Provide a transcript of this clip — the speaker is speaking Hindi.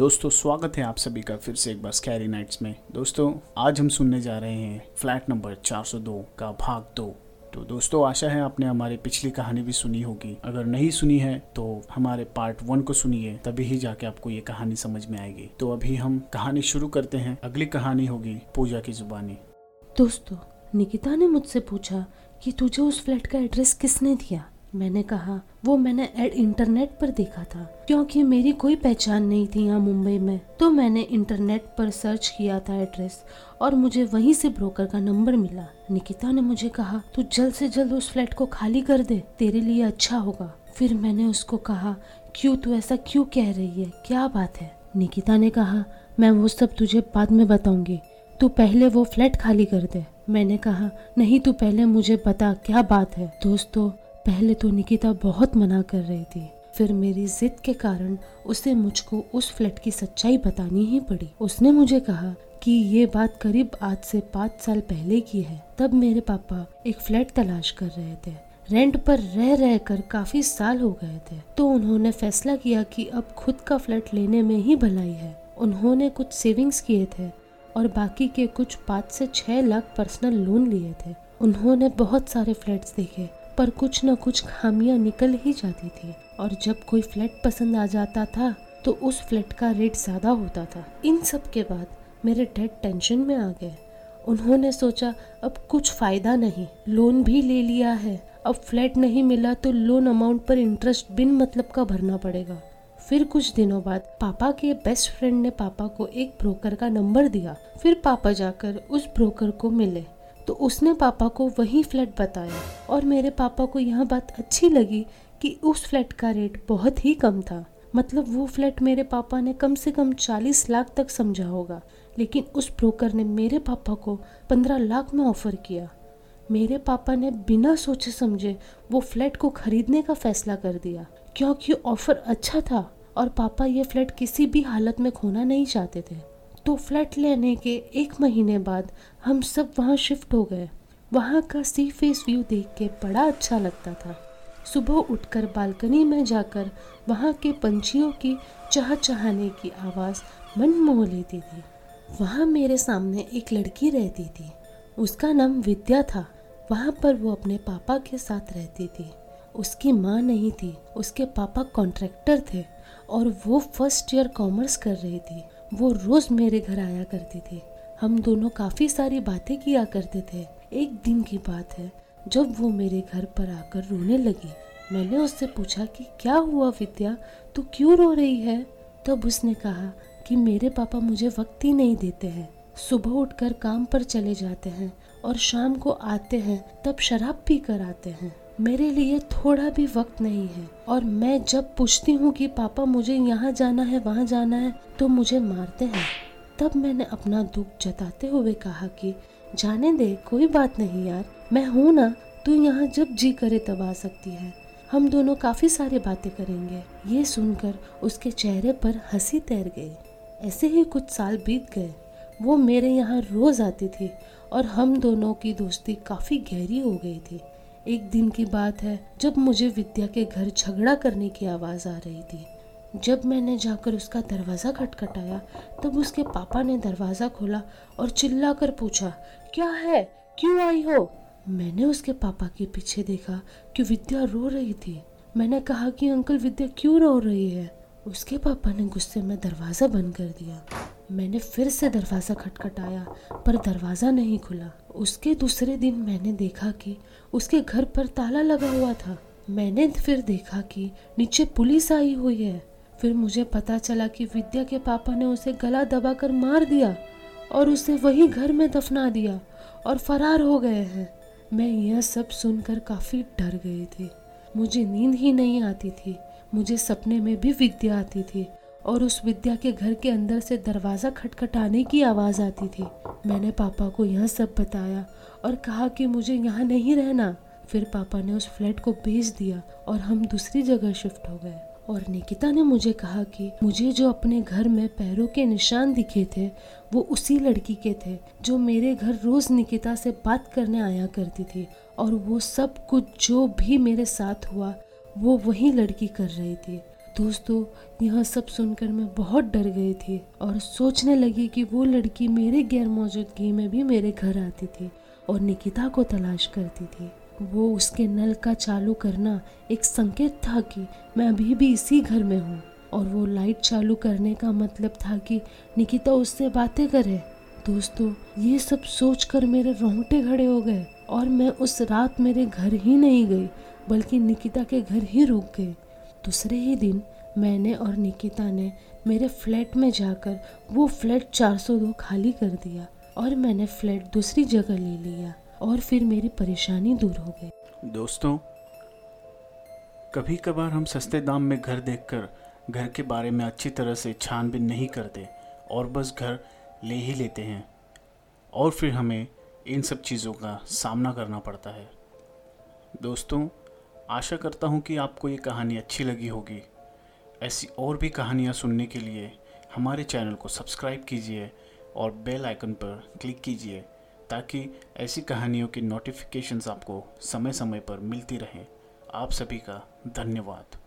दोस्तों, स्वागत है आप सभी का फिर से एक बार स्कैरी नाइट्स में। दोस्तों, आज हम सुनने जा रहे हैं फ्लैट नंबर 402 का भाग दो। तो दोस्तों, आशा है आपने हमारी पिछली कहानी भी सुनी होगी। अगर नहीं सुनी है तो हमारे पार्ट वन को सुनिए, तभी ही जाके आपको ये कहानी समझ में आएगी। तो अभी हम कहानी शुरू करते हैं। अगली कहानी होगी पूजा की जुबानी। दोस्तों, निकिता ने मुझसे पूछा कि तुझे उस फ्लैट का एड्रेस किसने दिया? मैंने कहा, वो मैंने एड इंटरनेट पर देखा था, क्योंकि मेरी कोई पहचान नहीं थी यहाँ मुंबई में। तो मैंने इंटरनेट पर सर्च किया था एड्रेस और मुझे वहीं से ब्रोकर का नंबर मिला। निकिता ने मुझे कहा, तू जल्द से जल्द उस फ्लैट को खाली कर दे, तेरे लिए अच्छा होगा। फिर मैंने उसको कहा, क्यों, तू ऐसा क्यों कह रही है? क्या बात है? निकिता ने कहा, मैं वो सब तुझे बाद में बताऊँगी। तू पहले वो फ्लैट खाली कर दे। मैंने कहा, नहीं, तू पहले मुझे बता, क्या बात है? दोस्तों पहले तो निकिता बहुत मना कर रही थी। फिर मेरी जिद के कारण उसे मुझको उस फ्लैट की सच्चाई बतानी ही पड़ी। उसने मुझे कहा कि ये बात करीब आज से पाँच साल पहले की है। तब मेरे पापा एक फ्लैट तलाश कर रहे थे। रेंट पर रह रह कर काफ़ी साल हो गए थे। तो उन्होंने फैसला किया कि अब खुद का फ्लैट लेने में ही भलाई है। उन्होंने कुछ सेविंग्स किए थे और बाकी के कुछ पाँच से छह लाख पर्सनल लोन लिए थे। उन्होंने बहुत सारे फ्लैट्स देखे। पर कुछ न कुछ खामियाँ निकल ही जाती थी। और जब कोई फ्लैट पसंद आ जाता था तो उस फ्लैट का रेट ज़्यादा होता था। इन सब के बाद मेरे डैड टेंशन में आ गए। उन्होंने सोचा, अब कुछ फ़ायदा नहीं, लोन भी ले लिया है। अब फ्लैट नहीं मिला तो लोन अमाउंट पर इंटरेस्ट बिन मतलब का भरना पड़ेगा। फिर कुछ दिनों बाद पापा के बेस्ट फ्रेंड ने पापा को एक ब्रोकर का नंबर दिया। फिर पापा जाकर उस ब्रोकर को मिले। तो उसने पापा को वही फ्लैट बताया और मेरे पापा को यह बात अच्छी लगी कि उस फ्लैट का रेट बहुत ही कम था। मतलब वो फ्लैट मेरे पापा ने कम से कम चालीस लाख तक समझा होगा, लेकिन उस ब्रोकर ने मेरे पापा को पंद्रह लाख में ऑफ़र किया। मेरे पापा ने बिना सोचे समझे वो फ्लैट को खरीदने का फैसला कर दिया, क्योंकि ऑफ़र अच्छा था और पापा ये फ्लैट किसी भी हालत में खोना नहीं चाहते थे। तो फ्लैट लेने के एक महीने बाद हम सब वहाँ शिफ्ट हो गए। वहाँ का सी फेस व्यू देख के बड़ा अच्छा लगता था। सुबह उठकर बालकनी में जाकर वहाँ के पंछियों की चाह चहाने की आवाज़ मन मोह लेती थी। वहाँ मेरे सामने एक लड़की रहती थी। उसका नाम विद्या था। वहाँ पर वो अपने पापा के साथ रहती थी। उसकी माँ नहीं थी। उसके पापा कॉन्ट्रैक्टर थे और वो फ़र्स्ट ईयर कॉमर्स कर रही थी। वो रोज मेरे घर आया करती थी। हम दोनों काफ़ी सारी बातें किया करते थे। एक दिन की बात है, जब वो मेरे घर पर आकर रोने लगी। मैंने उससे पूछा कि, क्या हुआ विद्या? तू क्यों रो रही है? तब उसने कहा कि, मेरे पापा मुझे वक्त ही नहीं देते हैं। सुबह उठकर काम पर चले जाते हैं और शाम को आते हैं, तब शराब पी कर आते हैं। मेरे लिए थोड़ा भी वक्त नहीं है। और मैं जब पूछती हूँ कि पापा मुझे यहाँ जाना है, वहाँ जाना है तो मुझे मारते हैं। तब मैंने अपना दुख जताते हुए कहा कि, जाने दे, कोई बात नहीं यार। मैं हूँ ना, तू यहाँ जब जी करे तब आ सकती है। हम दोनों काफ़ी सारी बातें करेंगे। ये सुनकर उसके चेहरे पर हँसी तैर गई। ऐसे ही कुछ साल बीत गए। वो मेरे यहाँ रोज आती थी और हम दोनों की दोस्ती काफ़ी गहरी हो गई थी। एक दिन की बात है, जब मुझे विद्या के घर झगड़ा करने की आवाज़ आ रही थी। जब मैंने जाकर उसका दरवाज़ा खटखटाया, तब उसके पापा ने दरवाज़ा खोला और चिल्लाकर पूछा, क्या है? क्यों आई हो? मैंने उसके पापा के पीछे देखा कि विद्या रो रही थी। मैंने कहा कि, अंकल, विद्या क्यों रो रही है? उसके पापा ने गुस्से में दरवाज़ा बंद कर दिया। मैंने फिर से दरवाज़ा खटखटाया, पर दरवाज़ा नहीं खुला। उसके दूसरे दिन मैंने देखा कि उसके घर पर ताला लगा हुआ था। मैंने फिर देखा कि नीचे पुलिस आई हुई है। फिर मुझे पता चला कि विद्या के पापा ने उसे गला दबाकर मार दिया और उसे वही घर में दफना दिया और फरार हो गए हैं। मैं यह सब सुनकर काफ़ी डर गई थी। मुझे नींद ही नहीं आती थी। मुझे सपने में भी विद्या आती थी। और उस विद्या के घर के अंदर से दरवाज़ा खटखटाने की आवाज़ आती थी। मैंने पापा को यह सब बताया और कहा कि मुझे यहाँ नहीं रहना। फिर पापा ने उस फ्लैट को बेच दिया और हम दूसरी जगह शिफ्ट हो गए। और निकिता ने मुझे कहा कि मुझे जो अपने घर में पैरों के निशान दिखे थे, वो उसी लड़की के थे, जो मेरे घर रोज निकिता से बात करने आया करती थी। और वो सब कुछ जो भी मेरे साथ हुआ, वो वही लड़की कर रही थी। दोस्तों, यह सब सुनकर मैं बहुत डर गई थी और सोचने लगी कि वो लड़की मेरे गैर मौजूदगी में भी मेरे घर आती थी और निकिता को तलाश करती थी। वो उसके नल का चालू करना एक संकेत था कि मैं अभी भी इसी घर में हूँ और वो लाइट चालू करने का मतलब था कि निकिता उससे बातें करे। दोस्तों, ये सब सोचकर मेरे रोंगटे खड़े हो गए और मैं उस रात मेरे घर ही नहीं गई, बल्कि निकिता के घर ही रुक गई। दूसरे ही दिन मैंने और निकिता ने मेरे फ्लैट में जाकर वो फ्लैट 402 खाली कर दिया और मैंने फ्लैट दूसरी जगह ले लिया और फिर मेरी परेशानी दूर हो गई। दोस्तों कभी कभार हम सस्ते दाम में घर देखकर घर के बारे में अच्छी तरह से छानबीन नहीं करते और बस घर ले ही लेते हैं और फिर हमें इन सब चीज़ों का सामना करना पड़ता है। दोस्तों आशा करता हूँ कि आपको ये कहानी अच्छी लगी होगी। ऐसी और भी कहानियाँ सुनने के लिए हमारे चैनल को सब्सक्राइब कीजिए और बेल आइकन पर क्लिक कीजिए ताकि ऐसी कहानियों की नोटिफिकेशंस आपको समय समय पर मिलती रहें। आप सभी का धन्यवाद।